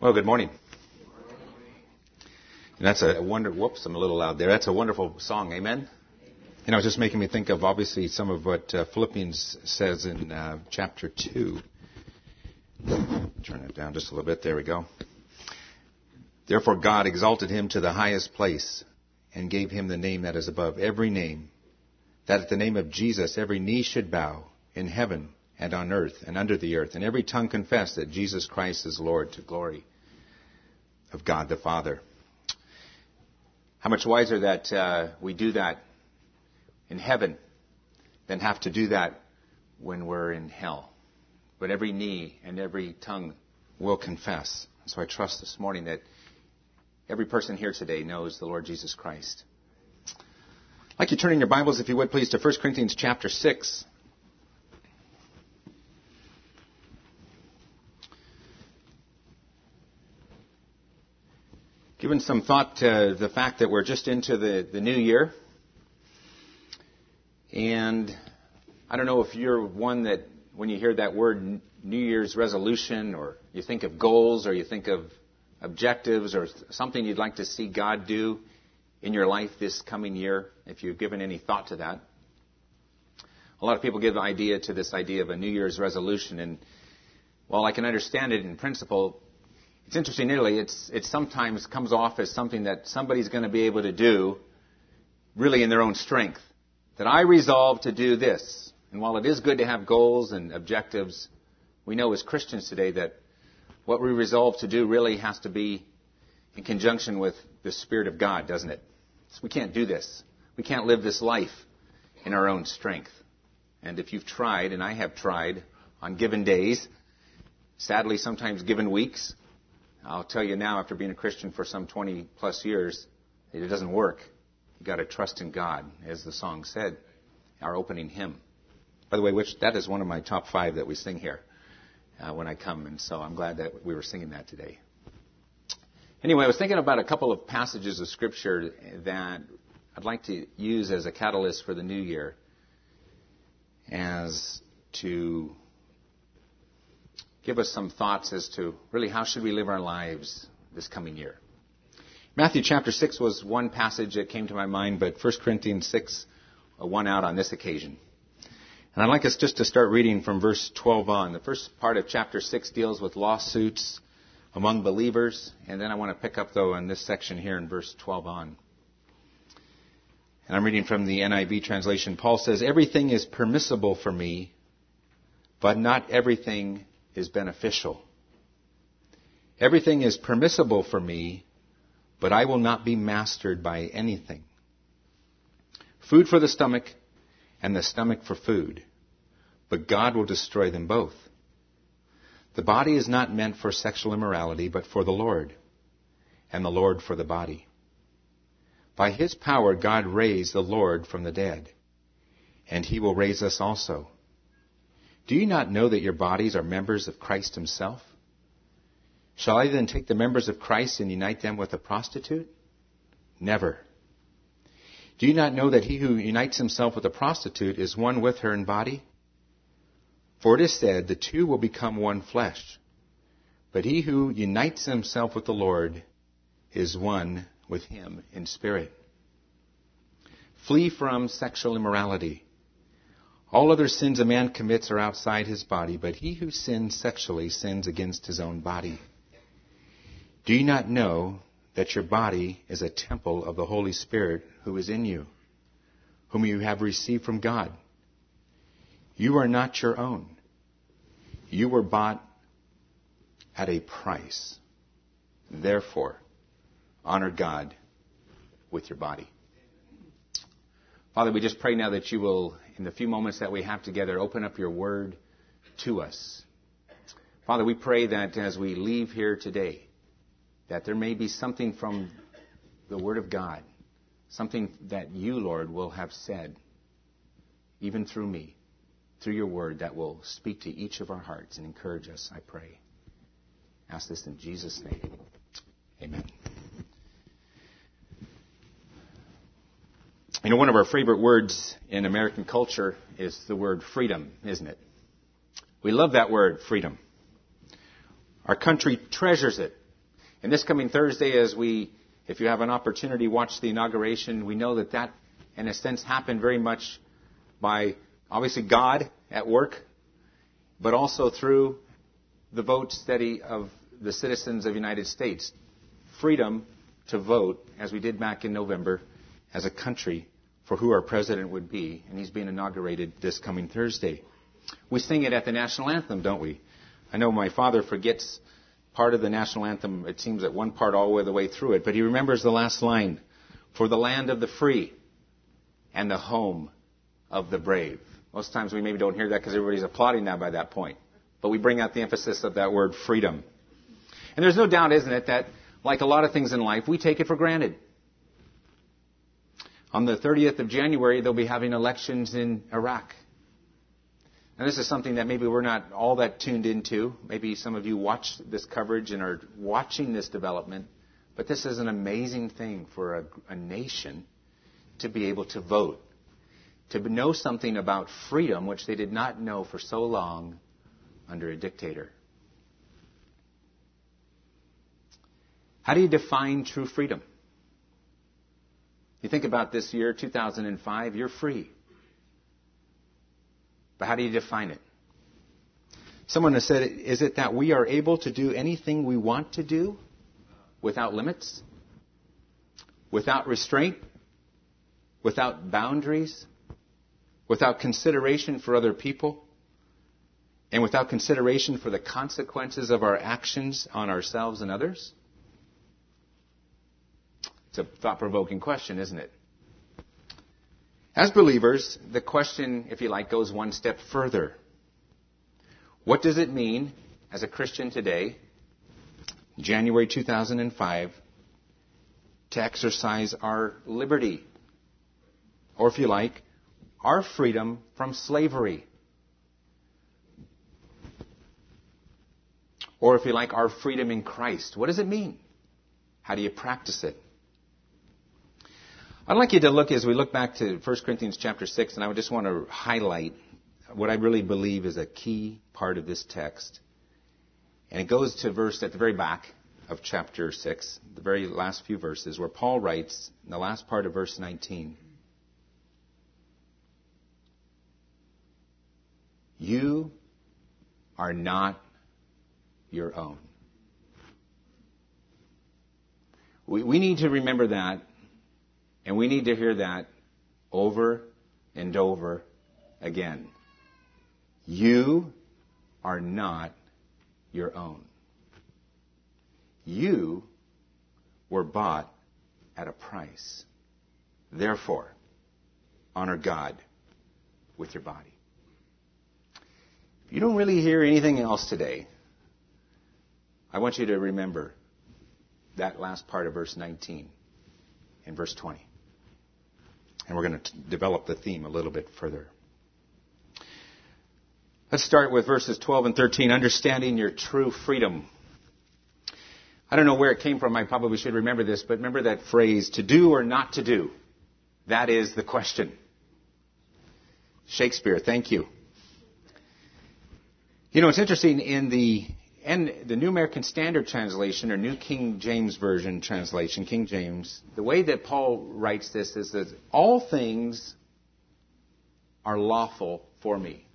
Well, good morning. And that's a wonder. Whoops, I'm a little loud there. That's a wonderful song. Amen. You know, it's just making me think of obviously some of what uh, Philippians says in uh, chapter two. Turn it down just a little bit. There we go. Therefore, God exalted him to the highest place and gave him the name that is above every name, that at the name of Jesus every knee should bow in heaven and on earth and under the earth, and every tongue confess that Jesus Christ is Lord to glory of God the Father. How much wiser that uh, we do that in heaven than have to do that when we're in hell. But every knee and every tongue will confess. So I trust this morning that every person here today knows the Lord Jesus Christ. I'd like you turn in your Bibles, if you would, please, to 1 Corinthians chapter 6. Given some thought to the fact that we're just into the, the new year. And I don't know if you're one that, when you hear that word New Year's resolution, or you think of goals, or you think of objectives, or something you'd like to see God do in your life this coming year, if you've given any thought to that. A lot of people give idea to this idea of a New Year's resolution, and while I can understand it in principle, it's interesting, nearly, it's, it sometimes comes off as something that somebody's going to be able to do really in their own strength. That I resolve to do this. And while it is good to have goals and objectives, we know as Christians today that what we resolve to do really has to be in conjunction with the Spirit of God, doesn't it? So we can't do this. We can't live this life in our own strength. And if you've tried, and I have tried on given days, sadly sometimes given weeks, I'll tell you now, after being a Christian for some 20 plus years, it doesn't work. You've got to trust in God, as the song said, our opening hymn. By the way, which that is one of my top five that we sing here uh, when I come, and so I'm glad that we were singing that today. Anyway, I was thinking about a couple of passages of Scripture that I'd like to use as a catalyst for the new year as to give us some thoughts as to really how should we live our lives this coming year. Matthew chapter 6 was one passage that came to my mind, but 1 Corinthians 6 uh, won out on this occasion. And I'd like us just to start reading from verse 12 on. The first part of chapter 6 deals with lawsuits among believers, and then I want to pick up, though, in this section here in verse 12 on. And I'm reading from the NIV translation. Paul says, Everything is permissible for me, but not everything is beneficial. Everything is permissible for me, but I will not be mastered by anything. Food for the stomach, and the stomach for food, but God will destroy them both. The body is not meant for sexual immorality, but for the Lord, and the Lord for the body. By his power, God raised the Lord from the dead, and he will raise us also. Do you not know that your bodies are members of Christ himself? Shall I then take the members of Christ and unite them with a prostitute? Never. Do you not know that he who unites himself with a prostitute is one with her in body? For it is said, the two will become one flesh. But he who unites himself with the Lord is one with him in spirit. Flee from sexual immorality. All other sins a man commits are outside his body, but he who sins sexually sins against his own body. Do you not know that your body is a temple of the Holy Spirit who is in you, whom you have received from God? You are not your own. You were bought at a price. Therefore, honor God with your body. Father, we just pray now that you will in the few moments that we have together, open up your word to us. Father, we pray that as we leave here today, that there may be something from the Word of God, something that you, Lord, will have said, even through me, through your Word, that will speak to each of our hearts and encourage us, I pray. ask this in Jesus' name. Amen. You know, one of our favorite words in American culture is the word freedom, isn't it? We love that word, freedom. Our country treasures it And this coming Thursday, as we, if you have an opportunity, watch the inauguration, we know that that, in a sense, happened very much by obviously God at work, but also through the vote study of the citizens of the United States. Freedom to vote, as we did back in November, as a country for who our president would be, and he's being inaugurated this coming Thursday. We sing it at the national anthem, don't we? I know my father forgets part of the national anthem. It seems that one part all the way through it, but he remembers the last line for the land of the free and the home of the brave. Most times we maybe don't hear that because everybody's applauding now by that point. But we bring out the emphasis of that word freedom. And there's no doubt, isn't it, that like a lot of things in life, we take it for granted. On the 30th of January, they'll be having elections in Iraq. And this is something that maybe we're not all that tuned into. Maybe some of you watch this coverage and are watching this development. But this is an amazing thing for a, a nation to be able to vote, to know something about freedom, which they did not know for so long under a dictator. How do you define true freedom? You think about this year, 2005, you're free. But how do you define it? Someone has said, is it that we are able to do anything we want to do without limits? Without restraint? Without boundaries? Without consideration for other people? And without consideration for the consequences of our actions on ourselves and others? It's a thought provoking question, isn't it? As believers, the question, if you like, goes one step further. What does it mean as a Christian today, January 2005, to exercise our liberty? Or if you like, our freedom from slavery. Or if you like, our freedom in Christ. What does it mean? How do you practice it? I'd like you to look as we look back to 1 Corinthians chapter 6, and I would just want to highlight what I really believe is a key part of this text. And it goes to verse at the very back of chapter 6, the very last few verses, where Paul writes, in the last part of verse 19, You are not your own. We, we need to remember that and we need to hear that over and over again. You are not your own. You were bought at a price. Therefore, honor God with your body. If you don't really hear anything else today, I want you to remember that last part of verse 19 and verse 20. And we're going to develop the theme a little bit further. Let's start with verses 12 and 13, understanding your true freedom. I don't know where it came from. I probably should remember this, but remember that phrase, to do or not to do. That is the question. Shakespeare, thank you. You know, it's interesting in the and the New American Standard Translation or New King James Version translation, King James, the way that Paul writes this is that all things are lawful for me.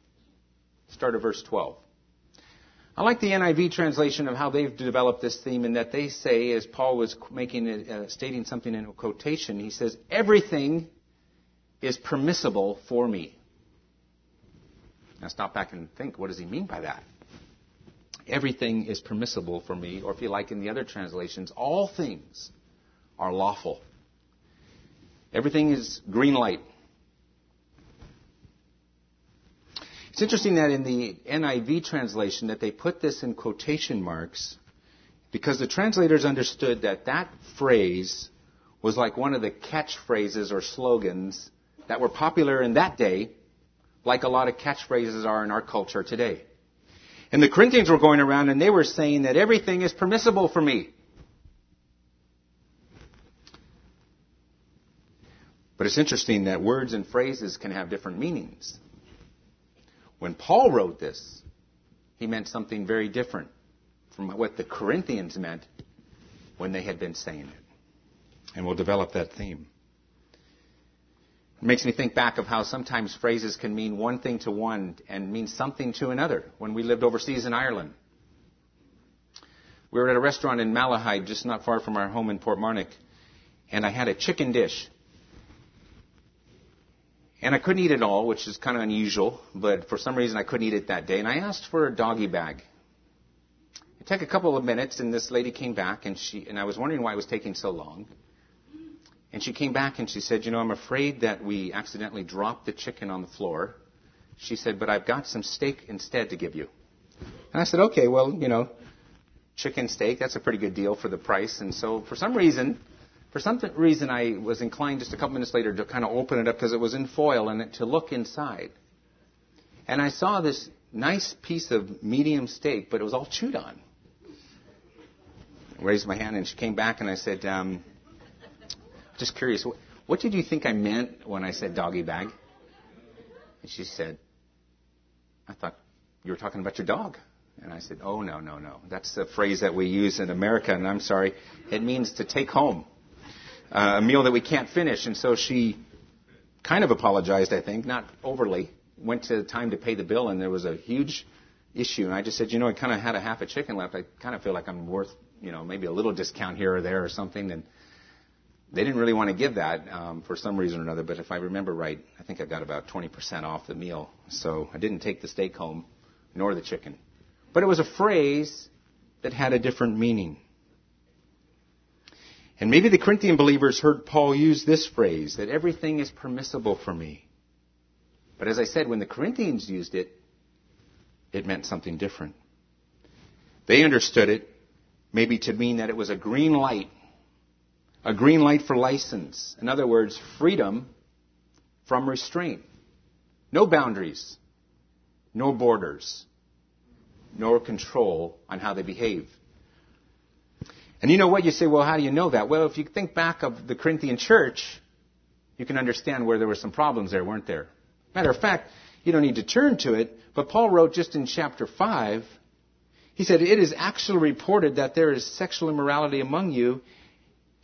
Start at verse 12. I like the NIV translation of how they've developed this theme in that they say, as Paul was making it, uh, stating something in a quotation, he says, everything is permissible for me. Now stop back and think, what does he mean by that? Everything is permissible for me, or if you like in the other translations, all things are lawful. Everything is green light. It's interesting that in the NIV translation that they put this in quotation marks because the translators understood that that phrase was like one of the catchphrases or slogans that were popular in that day, like a lot of catchphrases are in our culture today. And the Corinthians were going around and they were saying that everything is permissible for me. But it's interesting that words and phrases can have different meanings. When Paul wrote this, he meant something very different from what the Corinthians meant when they had been saying it. And we'll develop that theme. It makes me think back of how sometimes phrases can mean one thing to one and mean something to another. When we lived overseas in Ireland, we were at a restaurant in Malahide, just not far from our home in Portmarnock, and I had a chicken dish. And I couldn't eat it all, which is kind of unusual, but for some reason I couldn't eat it that day. And I asked for a doggy bag. It took a couple of minutes, and this lady came back, and she and I was wondering why it was taking so long. And she came back and she said, "You know, I'm afraid that we accidentally dropped the chicken on the floor." She said, "But I've got some steak instead to give you." And I said, "Okay, well, you know, chicken steak, that's a pretty good deal for the price." And so, for some reason, for some reason, I was inclined just a couple minutes later to kind of open it up because it was in foil and to look inside. And I saw this nice piece of medium steak, but it was all chewed on. I raised my hand and she came back and I said, um, just curious, what, what did you think I meant when I said doggy bag? And she said, I thought you were talking about your dog. And I said, Oh, no, no, no. That's the phrase that we use in America, and I'm sorry. It means to take home uh, a meal that we can't finish. And so she kind of apologized, I think, not overly. Went to time to pay the bill, and there was a huge issue. And I just said, you know, I kind of had a half a chicken left. I kind of feel like I'm worth, you know, maybe a little discount here or there or something. And they didn't really want to give that um, for some reason or another. But if I remember right, I think I got about 20% off the meal. So I didn't take the steak home, nor the chicken. But it was a phrase that had a different meaning. And maybe the Corinthian believers heard Paul use this phrase, that everything is permissible for me. But as I said, when the Corinthians used it, it meant something different. They understood it maybe to mean that it was a green light, a green light for license. In other words, freedom from restraint. No boundaries, no borders, nor control on how they behave. And you know what? You say, well, how do you know that? Well, if you think back of the Corinthian church, you can understand where there were some problems there, weren't there? Matter of fact, you don't need to turn to it, but Paul wrote just in chapter 5, he said, It is actually reported that there is sexual immorality among you,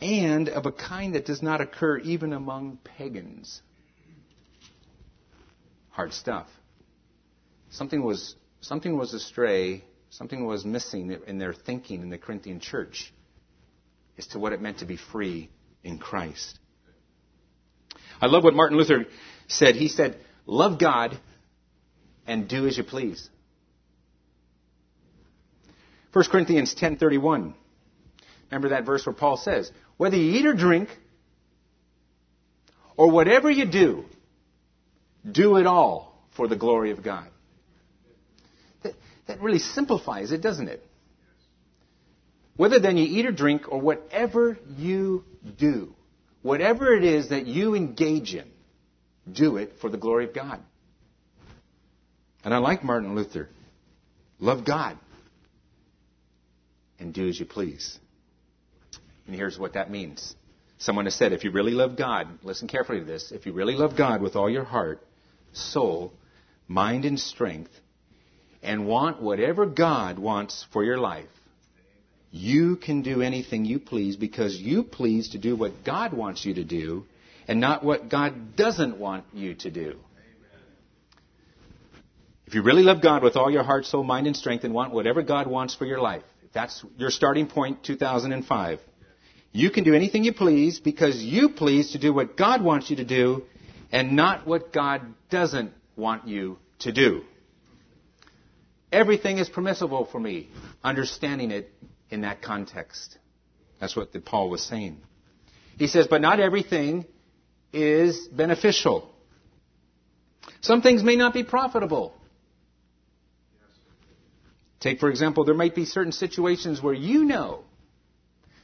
and of a kind that does not occur even among pagans. Hard stuff. Something was, something was astray, something was missing in their thinking in the Corinthian church as to what it meant to be free in Christ. I love what Martin Luther said. He said, Love God and do as you please. 1 Corinthians 10:31. Remember that verse where Paul says, "Whether you eat or drink or whatever you do, do it all for the glory of God." That, that really simplifies it, doesn't it? Whether then you eat or drink or whatever you do, whatever it is that you engage in, do it for the glory of God. And I like Martin Luther. Love God and do as you please. And here's what that means. Someone has said, if you really love God, listen carefully to this. If you really love God with all your heart, soul, mind, and strength, and want whatever God wants for your life, you can do anything you please because you please to do what God wants you to do and not what God doesn't want you to do. If you really love God with all your heart, soul, mind, and strength and want whatever God wants for your life, if that's your starting point, 2005, you can do anything you please because you please to do what God wants you to do and not what God doesn't want you to do. Everything is permissible for me, understanding it in that context. That's what Paul was saying. He says, but not everything is beneficial. Some things may not be profitable. Take, for example, there might be certain situations where you know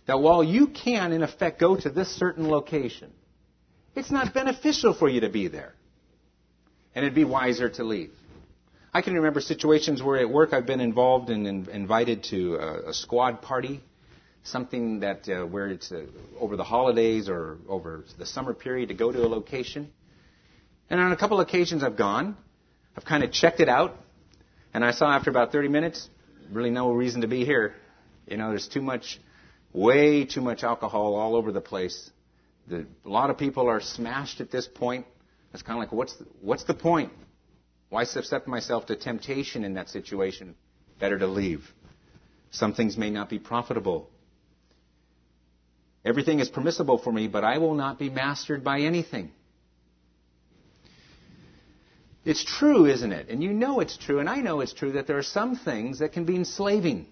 that while you can, in effect, go to this certain location, it's not beneficial for you to be there. And it'd be wiser to leave. I can remember situations where at work I've been involved and in, invited to a, a, squad party, something that uh, where it's uh, over the holidays or over the summer period to go to a location. And on a couple occasions I've gone, I've kind of checked it out, and I saw after about 30 minutes, really no reason to be here. You know, there's too much, way too much alcohol all over the place. The, a lot of people are smashed at this point. It's kind of like, what's the, what's the point? Why subject myself to temptation in that situation? Better to leave. Some things may not be profitable. Everything is permissible for me, but I will not be mastered by anything. It's true, isn't it? And you know it's true, and I know it's true that there are some things that can be enslaving.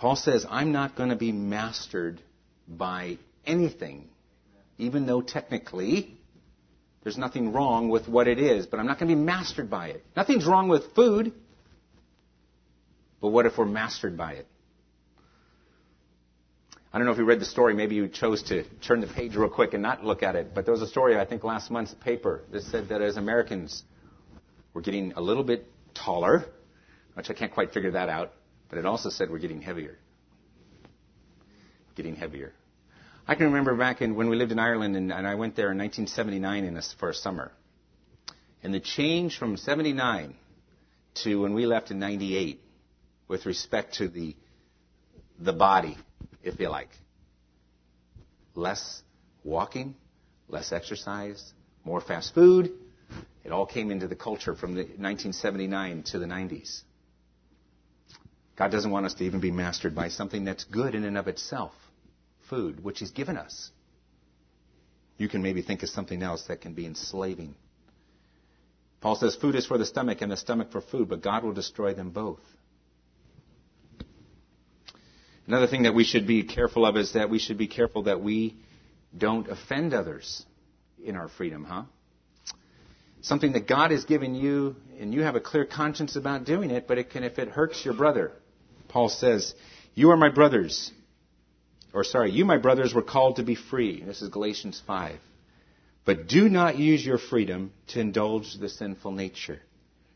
Paul says, I'm not going to be mastered by anything, even though technically there's nothing wrong with what it is, but I'm not going to be mastered by it. Nothing's wrong with food, but what if we're mastered by it? I don't know if you read the story. Maybe you chose to turn the page real quick and not look at it. But there was a story, I think, last month's paper that said that as Americans, we're getting a little bit taller, which I can't quite figure that out. But it also said we're getting heavier. Getting heavier. I can remember back in, when we lived in Ireland, and, and I went there in 1979 in a, for a summer. And the change from 79 to when we left in 98 with respect to the, the body, if you like. Less walking, less exercise, more fast food. It all came into the culture from the 1979 to the 90s. God doesn't want us to even be mastered by something that's good in and of itself food, which He's given us. You can maybe think of something else that can be enslaving. Paul says food is for the stomach and the stomach for food, but God will destroy them both. Another thing that we should be careful of is that we should be careful that we don't offend others in our freedom, huh? Something that God has given you, and you have a clear conscience about doing it, but it can, if it hurts your brother, Paul says, You are my brothers. Or, sorry, you, my brothers, were called to be free. This is Galatians 5. But do not use your freedom to indulge the sinful nature.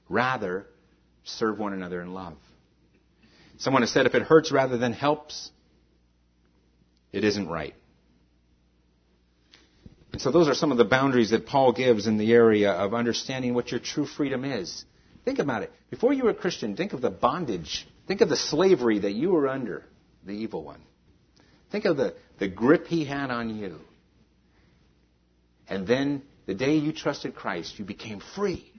Rather, serve one another in love. Someone has said if it hurts rather than helps, it isn't right. And so those are some of the boundaries that Paul gives in the area of understanding what your true freedom is. Think about it. Before you were a Christian, think of the bondage Think of the slavery that you were under, the evil one. Think of the, the grip he had on you. And then the day you trusted Christ, you became free.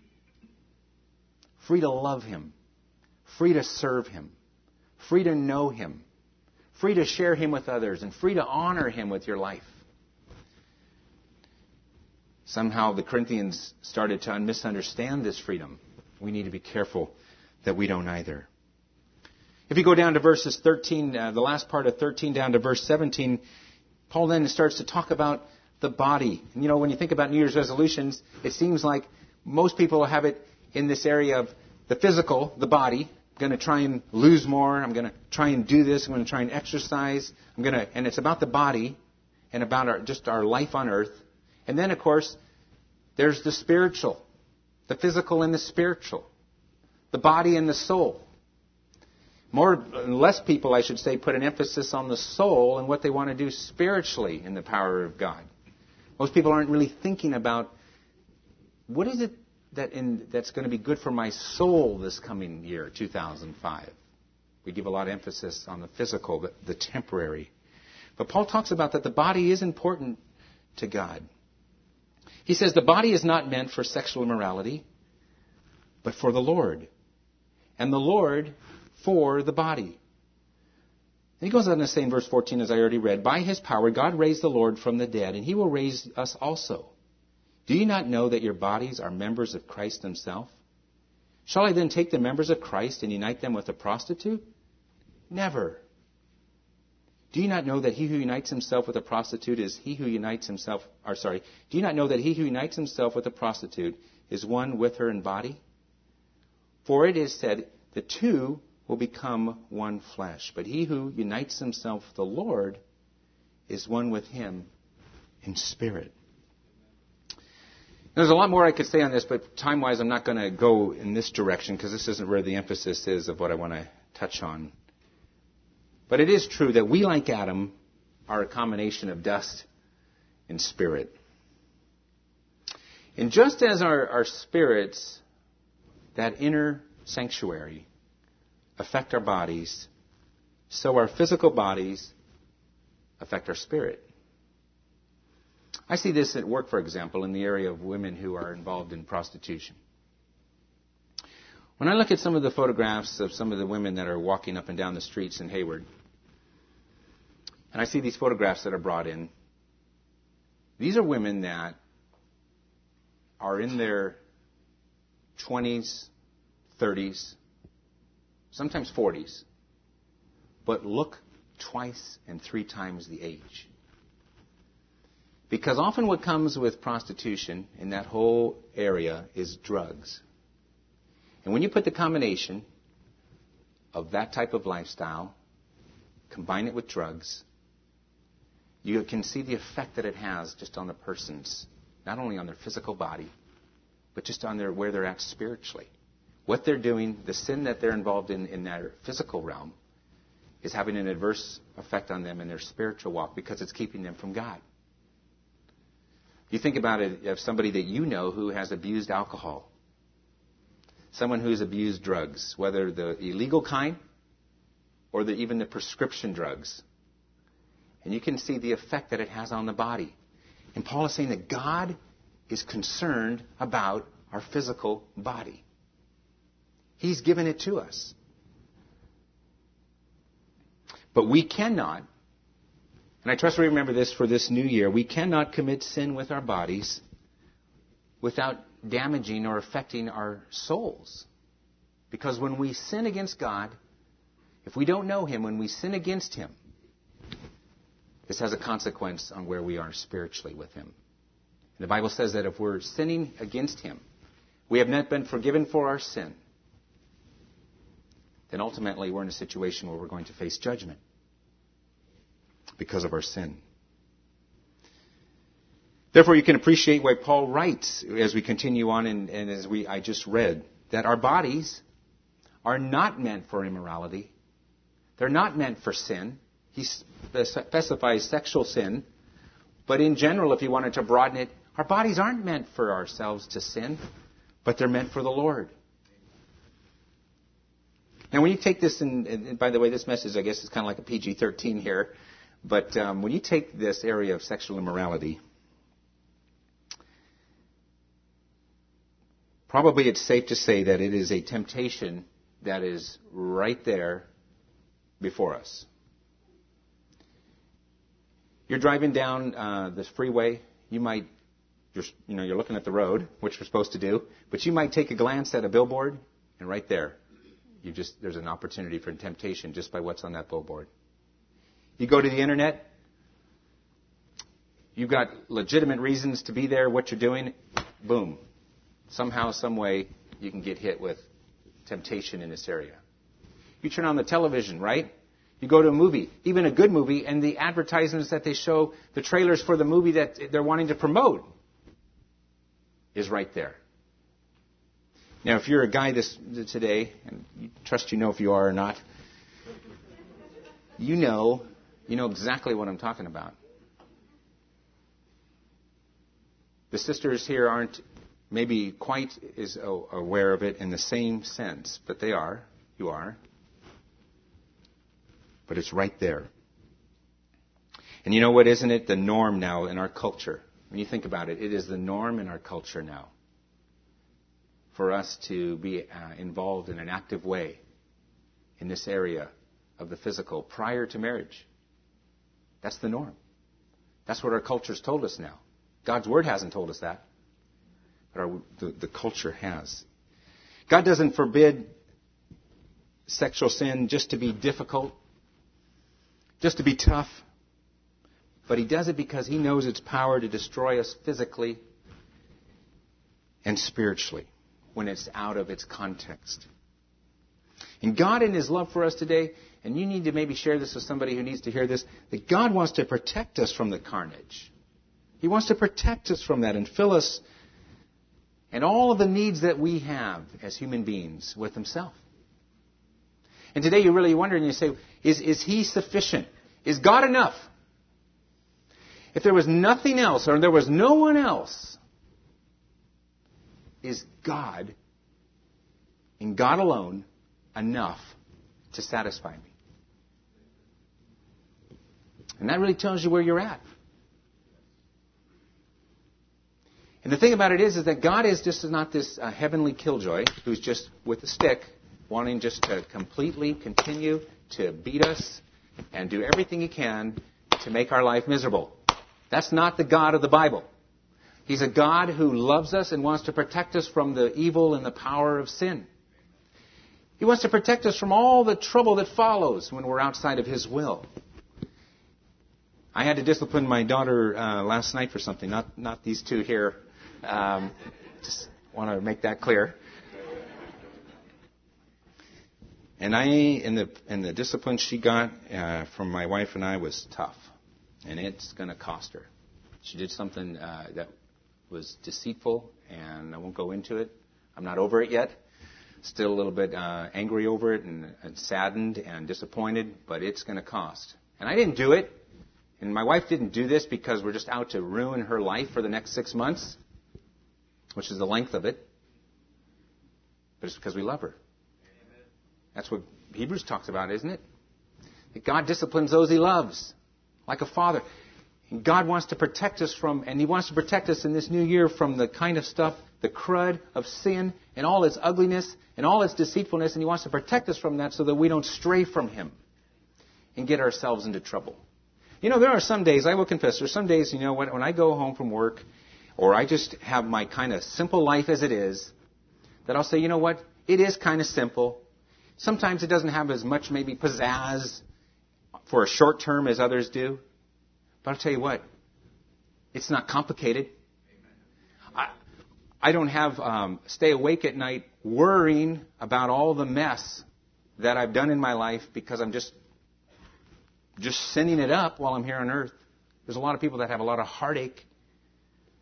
Free to love him. Free to serve him. Free to know him. Free to share him with others. And free to honor him with your life. Somehow the Corinthians started to misunderstand this freedom. We need to be careful that we don't either. If you go down to verses 13, uh, the last part of 13 down to verse 17, Paul then starts to talk about the body. And, you know, when you think about New Year's resolutions, it seems like most people have it in this area of the physical, the body. I'm going to try and lose more. I'm going to try and do this. I'm going to try and exercise. I'm going to, and it's about the body and about our, just our life on earth. And then, of course, there's the spiritual, the physical and the spiritual, the body and the soul. More, less people, I should say, put an emphasis on the soul and what they want to do spiritually in the power of God. Most people aren't really thinking about what is it that in, that's going to be good for my soul this coming year, 2005. We give a lot of emphasis on the physical, the, the temporary. But Paul talks about that the body is important to God. He says the body is not meant for sexual immorality, but for the Lord. And the Lord for the body. And he goes on to say in verse 14, as I already read, By his power God raised the Lord from the dead, and he will raise us also. Do you not know that your bodies are members of Christ himself? Shall I then take the members of Christ and unite them with a prostitute? Never. Do you not know that he who unites himself with a prostitute is he who unites himself, or sorry, do you not know that he who unites himself with a prostitute is one with her in body? For it is said, the two will become one flesh. But he who unites himself with the Lord is one with him in spirit. There's a lot more I could say on this, but time wise, I'm not going to go in this direction because this isn't where the emphasis is of what I want to touch on. But it is true that we, like Adam, are a combination of dust and spirit. And just as our, our spirits, that inner sanctuary affect our bodies, so our physical bodies affect our spirit. I see this at work, for example, in the area of women who are involved in prostitution. When I look at some of the photographs of some of the women that are walking up and down the streets in Hayward, and I see these photographs that are brought in, these are women that are in their 20s, 30s, sometimes 40s, but look twice and three times the age. Because often what comes with prostitution in that whole area is drugs. And when you put the combination of that type of lifestyle, combine it with drugs, you can see the effect that it has just on the person's, not only on their physical body, but just on their, where they're at spiritually. What they're doing, the sin that they're involved in in their physical realm, is having an adverse effect on them in their spiritual walk because it's keeping them from God. You think about it of somebody that you know who has abused alcohol, someone who's abused drugs, whether the illegal kind or the, even the prescription drugs. And you can see the effect that it has on the body. And Paul is saying that God is concerned about our physical body. He's given it to us. But we cannot, and I trust we remember this for this new year, we cannot commit sin with our bodies without damaging or affecting our souls. Because when we sin against God, if we don't know Him, when we sin against Him, this has a consequence on where we are spiritually with Him. And the Bible says that if we're sinning against Him, we have not been forgiven for our sin, then ultimately we're in a situation where we're going to face judgment because of our sin. Therefore, you can appreciate why Paul writes as we continue on and, and as we I just read that our bodies are not meant for immorality. They're not meant for sin. He specifies sexual sin, but in general, if you wanted to broaden it, our bodies aren't meant for ourselves to sin, but they're meant for the Lord. Now, when you take this, and, and by the way, this message, I guess, is kind of like a PG 13 here, but um, when you take this area of sexual immorality, probably it's safe to say that it is a temptation that is right there before us. You're driving down uh, this freeway, you might you're, you know, you're looking at the road, which we're supposed to do, but you might take a glance at a billboard, and right there, you just, there's an opportunity for temptation just by what's on that billboard. You go to the internet, you've got legitimate reasons to be there, what you're doing, boom. Somehow, some way, you can get hit with temptation in this area. You turn on the television, right? You go to a movie, even a good movie, and the advertisements that they show, the trailers for the movie that they're wanting to promote, is right there. Now, if you're a guy this today, and trust you know if you are or not, you know, you know exactly what I'm talking about. The sisters here aren't maybe quite as aware of it in the same sense, but they are. You are. But it's right there. And you know what, isn't it the norm now in our culture? When you think about it, it is the norm in our culture now for us to be uh, involved in an active way in this area of the physical prior to marriage. That's the norm. That's what our culture's told us now. God's word hasn't told us that, but our, the, the culture has. God doesn't forbid sexual sin just to be difficult, just to be tough. But he does it because he knows its power to destroy us physically and spiritually when it's out of its context. And God, in His love for us today, and you need to maybe share this with somebody who needs to hear this, that God wants to protect us from the carnage. He wants to protect us from that and fill us and all of the needs that we have as human beings with Himself. And today you really wonder and you say, is, is He sufficient? Is God enough? If there was nothing else, or there was no one else, is God and God alone enough to satisfy me. And that really tells you where you're at. And the thing about it is, is that God is just not this uh, heavenly killjoy who's just with a stick wanting just to completely continue to beat us and do everything he can to make our life miserable. That's not the God of the Bible. He's a God who loves us and wants to protect us from the evil and the power of sin. He wants to protect us from all the trouble that follows when we're outside of His will. I had to discipline my daughter uh, last night for something, not not these two here. Um, just want to make that clear. And I, in the in the discipline she got uh, from my wife and I was tough, and it's going to cost her. She did something uh, that was deceitful, and I won't go into it. I'm not over it yet. Still a little bit uh, angry over it, and, and saddened and disappointed, but it's going to cost. And I didn't do it, and my wife didn't do this because we're just out to ruin her life for the next six months which is the length of it, but it's because we love her. That's what Hebrews talks about, isn't it? That God disciplines those he loves, like a father. God wants to protect us from, and He wants to protect us in this new year from the kind of stuff, the crud of sin and all its ugliness and all its deceitfulness, and He wants to protect us from that so that we don't stray from Him and get ourselves into trouble. You know, there are some days, I will confess, there are some days, you know, when, when I go home from work or I just have my kind of simple life as it is, that I'll say, you know what? It is kind of simple. Sometimes it doesn't have as much maybe pizzazz for a short term as others do. But I'll tell you what, it's not complicated. I, I don't have um, stay awake at night worrying about all the mess that I've done in my life because I'm just just sending it up while I'm here on earth. There's a lot of people that have a lot of heartache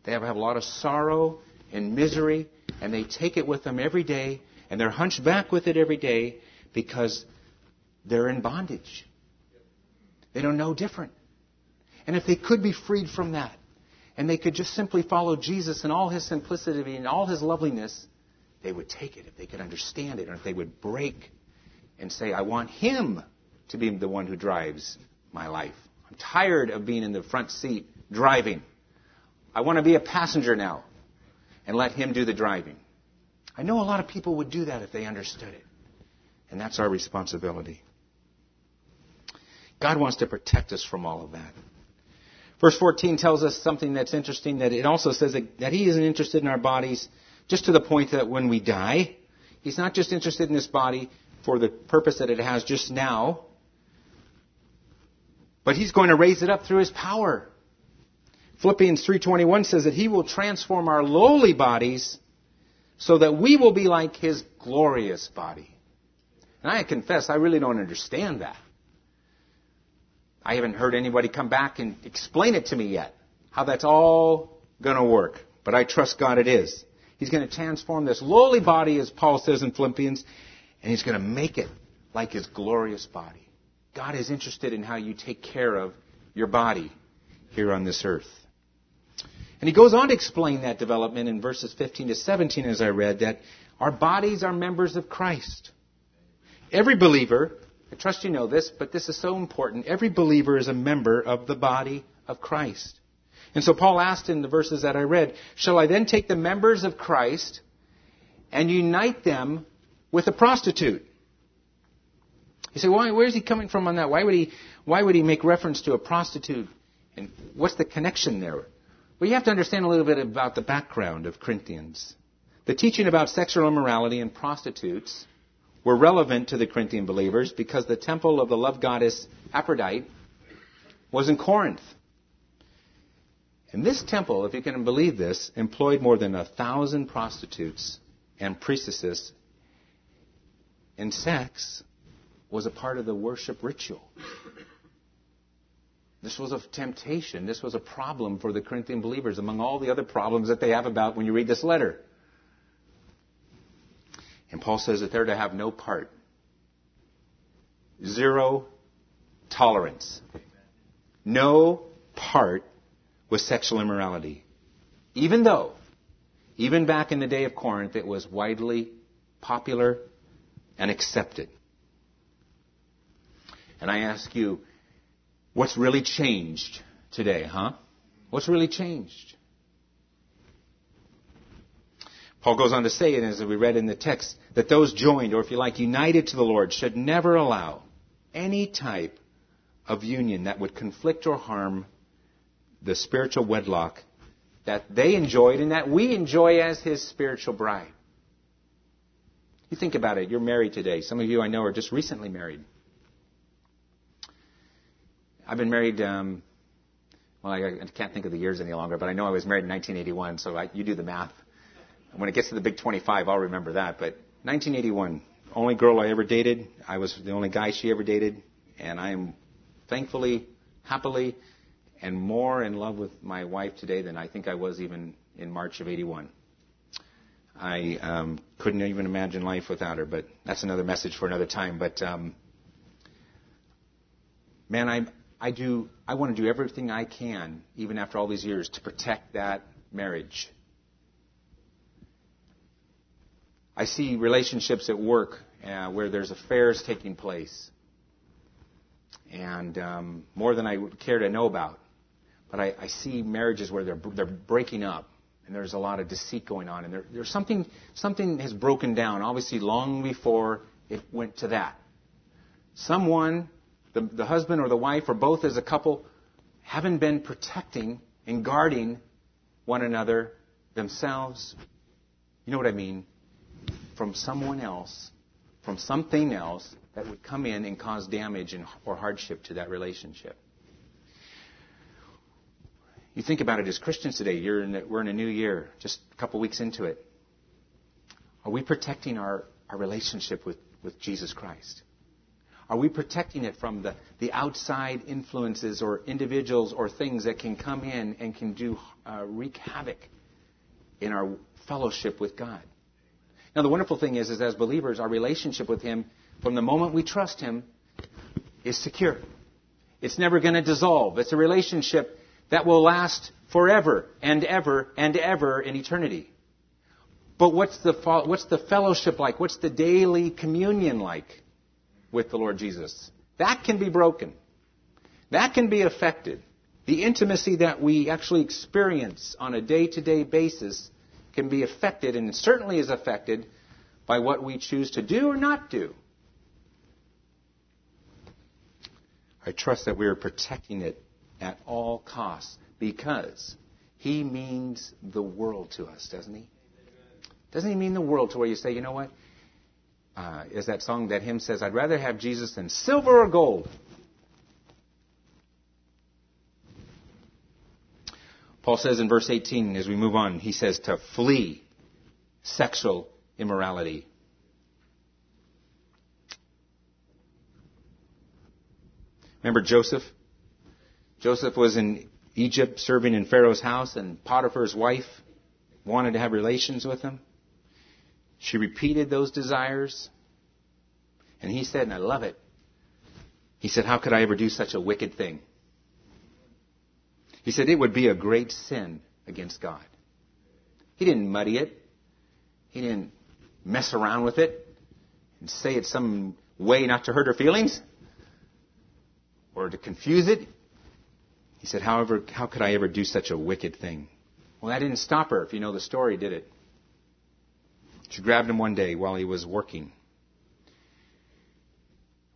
they have, have a lot of sorrow and misery, and they take it with them every day, and they're hunched back with it every day because they're in bondage. They don't know different. And if they could be freed from that, and they could just simply follow Jesus in all his simplicity and all his loveliness, they would take it if they could understand it, or if they would break and say, I want him to be the one who drives my life. I'm tired of being in the front seat driving. I want to be a passenger now and let Him do the driving. I know a lot of people would do that if they understood it. And that's our responsibility. God wants to protect us from all of that. Verse 14 tells us something that's interesting that it also says that, that He isn't interested in our bodies just to the point that when we die, He's not just interested in this body for the purpose that it has just now, but He's going to raise it up through His power. Philippians 3:21 says that he will transform our lowly bodies so that we will be like his glorious body. And I confess I really don't understand that. I haven't heard anybody come back and explain it to me yet. How that's all going to work. But I trust God it is. He's going to transform this lowly body as Paul says in Philippians and he's going to make it like his glorious body. God is interested in how you take care of your body here on this earth. And he goes on to explain that development in verses 15 to 17 as I read that our bodies are members of Christ. Every believer, I trust you know this, but this is so important. Every believer is a member of the body of Christ. And so Paul asked in the verses that I read, Shall I then take the members of Christ and unite them with a prostitute? You say, why, where is he coming from on that? Why would he, why would he make reference to a prostitute? And what's the connection there? Well, you have to understand a little bit about the background of Corinthians. The teaching about sexual immorality and prostitutes were relevant to the Corinthian believers because the temple of the love goddess Aphrodite was in Corinth. And this temple, if you can believe this, employed more than a thousand prostitutes and priestesses, and sex was a part of the worship ritual. This was a temptation. This was a problem for the Corinthian believers among all the other problems that they have about when you read this letter. And Paul says that they're to have no part. Zero tolerance. No part with sexual immorality. Even though, even back in the day of Corinth, it was widely popular, and accepted. And I ask you, what's really changed today, huh? What's really changed? Paul goes on to say, and as we read in the text, that those joined, or if you like, united to the Lord, should never allow any type of union that would conflict or harm the spiritual wedlock that they enjoyed and that we enjoy as his spiritual bride. You think about it. You're married today. Some of you I know are just recently married. I've been married, um, well, I, can't think of the years any longer, but I know I was married in 1981, so I, you do the math. When it gets to the big 25, I'll remember that. But 1981, only girl I ever dated. I was the only guy she ever dated. And I am thankfully, happily, and more in love with my wife today than I think I was even in March of 81. I um, couldn't even imagine life without her, but that's another message for another time. But um, man, I I do I want to do everything I can, even after all these years, to protect that marriage. I see relationships at work uh, where there's affairs taking place, and um, more than I would care to know about. But I, I see marriages where they're they're breaking up, and there's a lot of deceit going on, and there, there's something something has broken down. Obviously, long before it went to that, someone, the, the husband or the wife or both as a couple, haven't been protecting and guarding one another themselves. You know what I mean? From someone else, from something else that would come in and cause damage and, or hardship to that relationship. You think about it as Christians today. In we're in a new year, just a couple weeks into it. Are we protecting our, our relationship with, with Jesus Christ? Are we protecting it from the, the outside influences or individuals or things that can come in and can do uh, wreak havoc in our fellowship with God? Now, the wonderful thing is, is as believers, our relationship with Him, from the moment we trust Him, is secure. It's never going to dissolve. It's a relationship that will last forever and ever and ever in eternity. But what's the, what's the fellowship like? What's the daily communion like with the Lord Jesus? That can be broken. That can be affected. The intimacy that we actually experience on a day to day basis can be affected and certainly is affected by what we choose to do or not do. I trust that we are protecting it at all costs because He means the world to us, doesn't He? Doesn't He mean the world to where you say, you know what? Uh, is that song, that hymn says, I'd rather have Jesus than silver or gold. Paul says in verse 18, as we move on, he says to flee sexual immorality. Remember Joseph? Joseph was in Egypt serving in Pharaoh's house, and Potiphar's wife wanted to have relations with him. She repeated those desires. And he said, and I love it, he said, How could I ever do such a wicked thing? He said it would be a great sin against God. He didn't muddy it. He didn't mess around with it and say it's some way not to hurt her feelings or to confuse it. He said, however, how could I ever do such a wicked thing? Well, that didn't stop her, if you know the story, did it? She grabbed him one day while he was working.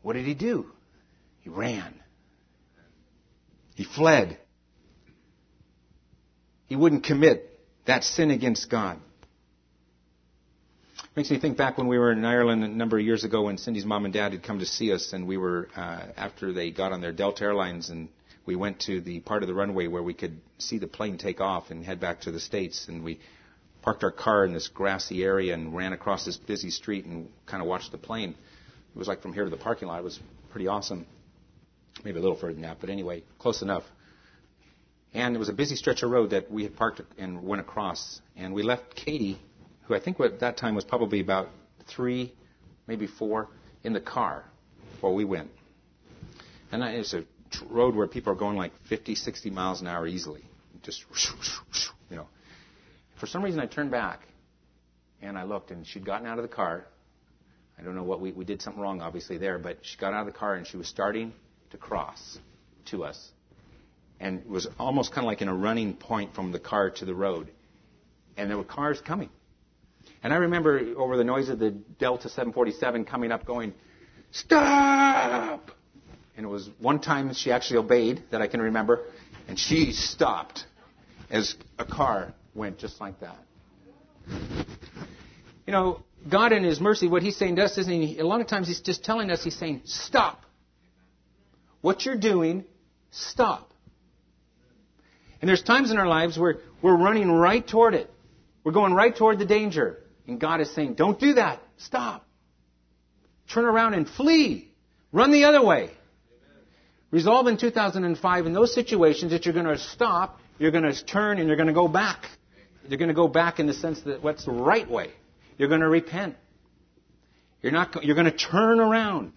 What did he do? He ran. He fled. He wouldn't commit that sin against God. Makes me think back when we were in Ireland a number of years ago when Cindy's mom and dad had come to see us, and we were uh, after they got on their Delta Airlines, and we went to the part of the runway where we could see the plane take off and head back to the states, and we parked our car in this grassy area and ran across this busy street and kind of watched the plane. It was like from here to the parking lot. It was pretty awesome. Maybe a little further than that, but anyway, close enough. And it was a busy stretch of road that we had parked and went across. And we left Katie, who I think at that time was probably about three, maybe four, in the car while we went. And it's a road where people are going like 50, 60 miles an hour easily. Just, you know. For some reason, I turned back and I looked, and she'd gotten out of the car. I don't know what we, we did something wrong, obviously, there, but she got out of the car and she was starting to cross to us. And was almost kind of like in a running point from the car to the road. And there were cars coming. And I remember over the noise of the Delta 747 coming up going, Stop! And it was one time she actually obeyed that I can remember. And she stopped as a car went just like that. You know, God in His mercy, what He's saying to us isn't a lot of times He's just telling us, He's saying, stop. What you're doing, stop. And there's times in our lives where we're running right toward it. We're going right toward the danger. And God is saying, don't do that. Stop. Turn around and flee. Run the other way. Resolve in 2005 in those situations that you're going to stop, you're going to turn, and you're going to go back. You're going to go back in the sense that what's the right way. You're going to repent. You're not. You're going to turn around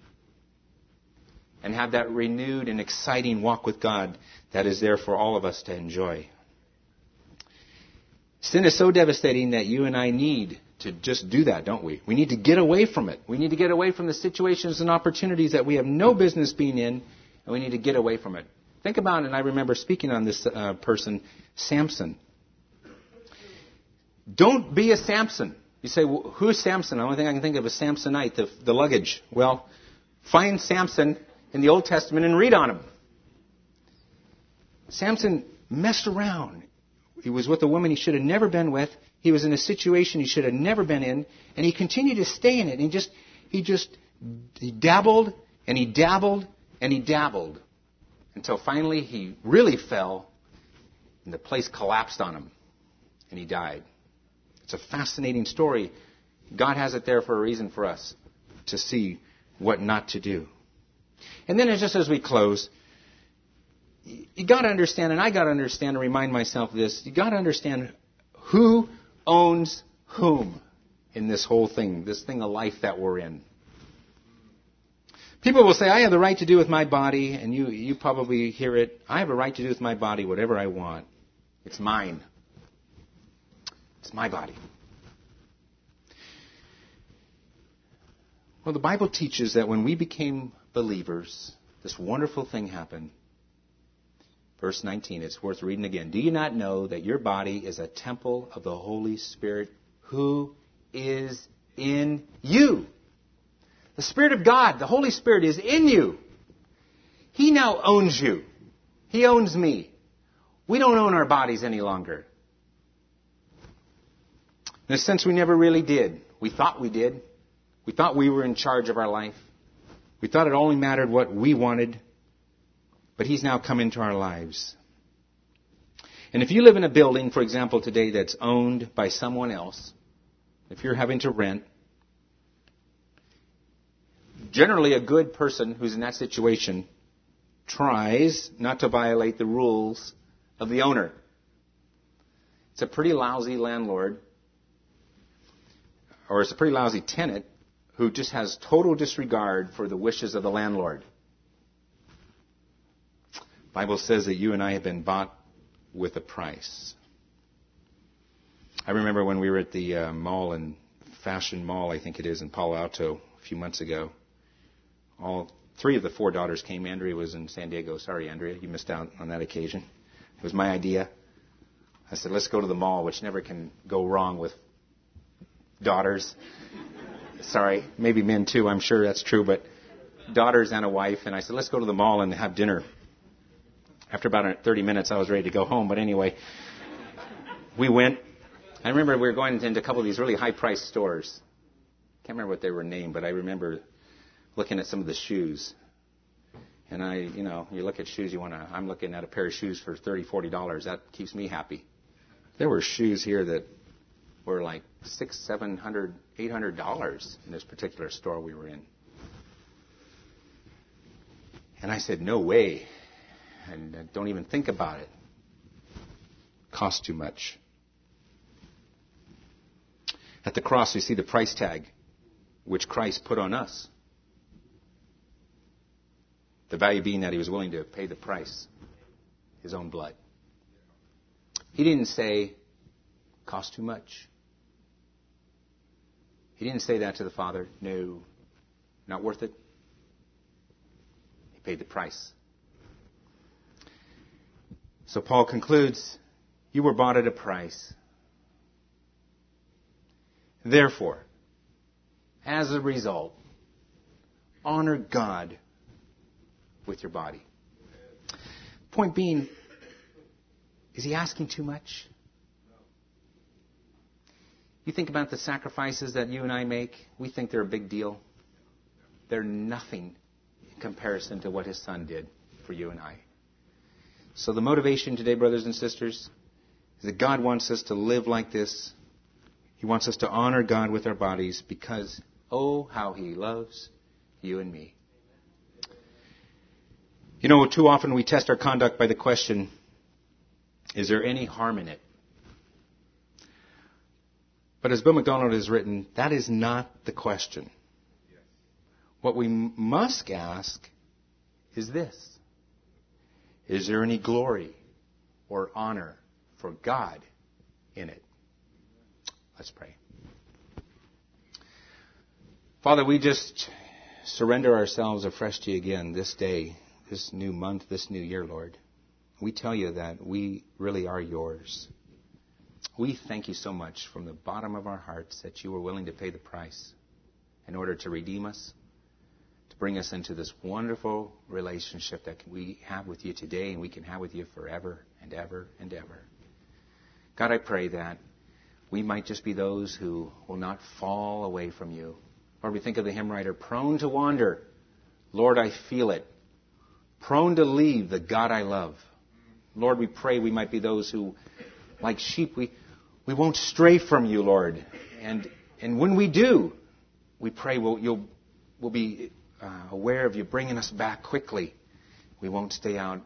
and have that renewed and exciting walk with God that is there for all of us to enjoy. Sin is so devastating that you and I need to just do that, don't we? We need to get away from it. We need to get away from the situations and opportunities that we have no business being in, and we need to get away from it. Think about and I remember speaking on this uh, person, Samson. Don't be a Samson. You say, well, who's Samson? The only thing I can think of is Samsonite, the, the luggage. Well, find Samson in the Old Testament and read on him. Samson messed around. He was with a woman he should have never been with. He was in a situation he should have never been in, and he continued to stay in it. And he just, he just, he dabbled and he dabbled and he dabbled until finally he really fell, and the place collapsed on him, and he died. It's a fascinating story. God has it there for a reason for us to see what not to do. And then, just as we close, you got to understand, and I got to understand and remind myself this. You got to understand who owns whom in this whole thing, this thing of life that we're in. People will say, I have the right to do with my body, and you, you probably hear it. I have a right to do with my body whatever I want. It's mine. It's my body. Well, the Bible teaches that when we became believers, this wonderful thing happened. Verse 19, it's worth reading again. Do you not know that your body is a temple of the Holy Spirit who is in you? The Spirit of God, the Holy Spirit is in you. He now owns you. He owns me. We don't own our bodies any longer. In a sense, we never really did. We thought we did. We thought we were in charge of our life. We thought it only mattered what we wanted. But He's now come into our lives. And if you live in a building, for example, today that's owned by someone else, if you're having to rent, generally a good person who's in that situation tries not to violate the rules of the owner. It's a pretty lousy landlord, or it's a pretty lousy tenant who just has total disregard for the wishes of the landlord. Bible says that you and I have been bought with a price. I remember when we were at the uh, mall in Fashion Mall, I think it is in Palo Alto, a few months ago. All three of the four daughters came. Andrea was in San Diego. Sorry, Andrea, you missed out on that occasion. It was my idea. I said, let's go to the mall, which never can go wrong with daughters. Sorry, maybe men too, I'm sure that's true, but daughters and a wife. And I said, let's go to the mall and have dinner. After about 30 minutes, I was ready to go home. But anyway, we went. I remember we were going into a couple of these really high priced stores. Can't remember what they were named, but I remember looking at some of the shoes. And I, you know, you look at shoes, you want to, I'm looking at a pair of shoes for $30, $40. That keeps me happy. There were shoes here that were like six, seven hundred, eight hundred dollars in this particular store we were in. And I said, no way. And uh, don't even think about it. Cost too much. At the cross, we see the price tag which Christ put on us. The value being that he was willing to pay the price, his own blood. He didn't say, cost too much. He didn't say that to the Father. No. Not worth it? He paid the price. So Paul concludes, you were bought at a price. Therefore, as a result, honor God with your body. Point being, is he asking too much? You think about the sacrifices that you and I make, we think they're a big deal. They're nothing in comparison to what his son did for you and I. So the motivation today, brothers and sisters, is that God wants us to live like this. He wants us to honor God with our bodies because, oh, how he loves you and me. You know, too often we test our conduct by the question, is there any harm in it? But as Bill McDonald has written, that is not the question. What we must ask is this Is there any glory or honor for God in it? Let's pray. Father, we just surrender ourselves afresh to you again this day, this new month, this new year, Lord. We tell you that we really are yours. We thank you so much from the bottom of our hearts that you were willing to pay the price in order to redeem us, bring us into this wonderful relationship that we have with you today and we can have with you forever and ever and ever. God, I pray that we might just be those who will not fall away from you. Lord, we think of the hymn writer, prone to wander. Lord, I feel it. Prone to leave the God I love. Lord, we pray we might be those who, like sheep, we, we won't stray from you, Lord. And, and when we do, we pray we'll, you'll, we'll be uh, aware of you bringing us back quickly. We won't stay out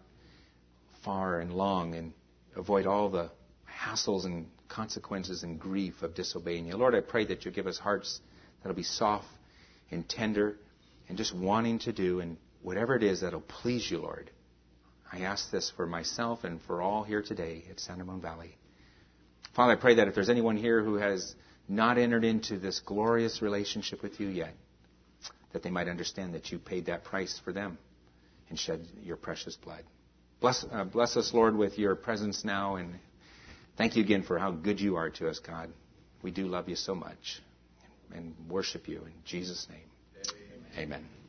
far and long and avoid all the hassles and consequences and grief of disobeying you. Lord, I pray that you give us hearts that'll be soft and tender and just wanting to do and whatever it is that'll please you, Lord. I ask this for myself and for all here today at San Ramon Valley. Father, I pray that if there's anyone here who has not entered into this glorious relationship with you yet, that they might understand that you paid that price for them and shed your precious blood. Bless, uh, bless us, Lord, with your presence now, and thank you again for how good you are to us, God. We do love you so much and worship you in Jesus' name. Amen. Amen.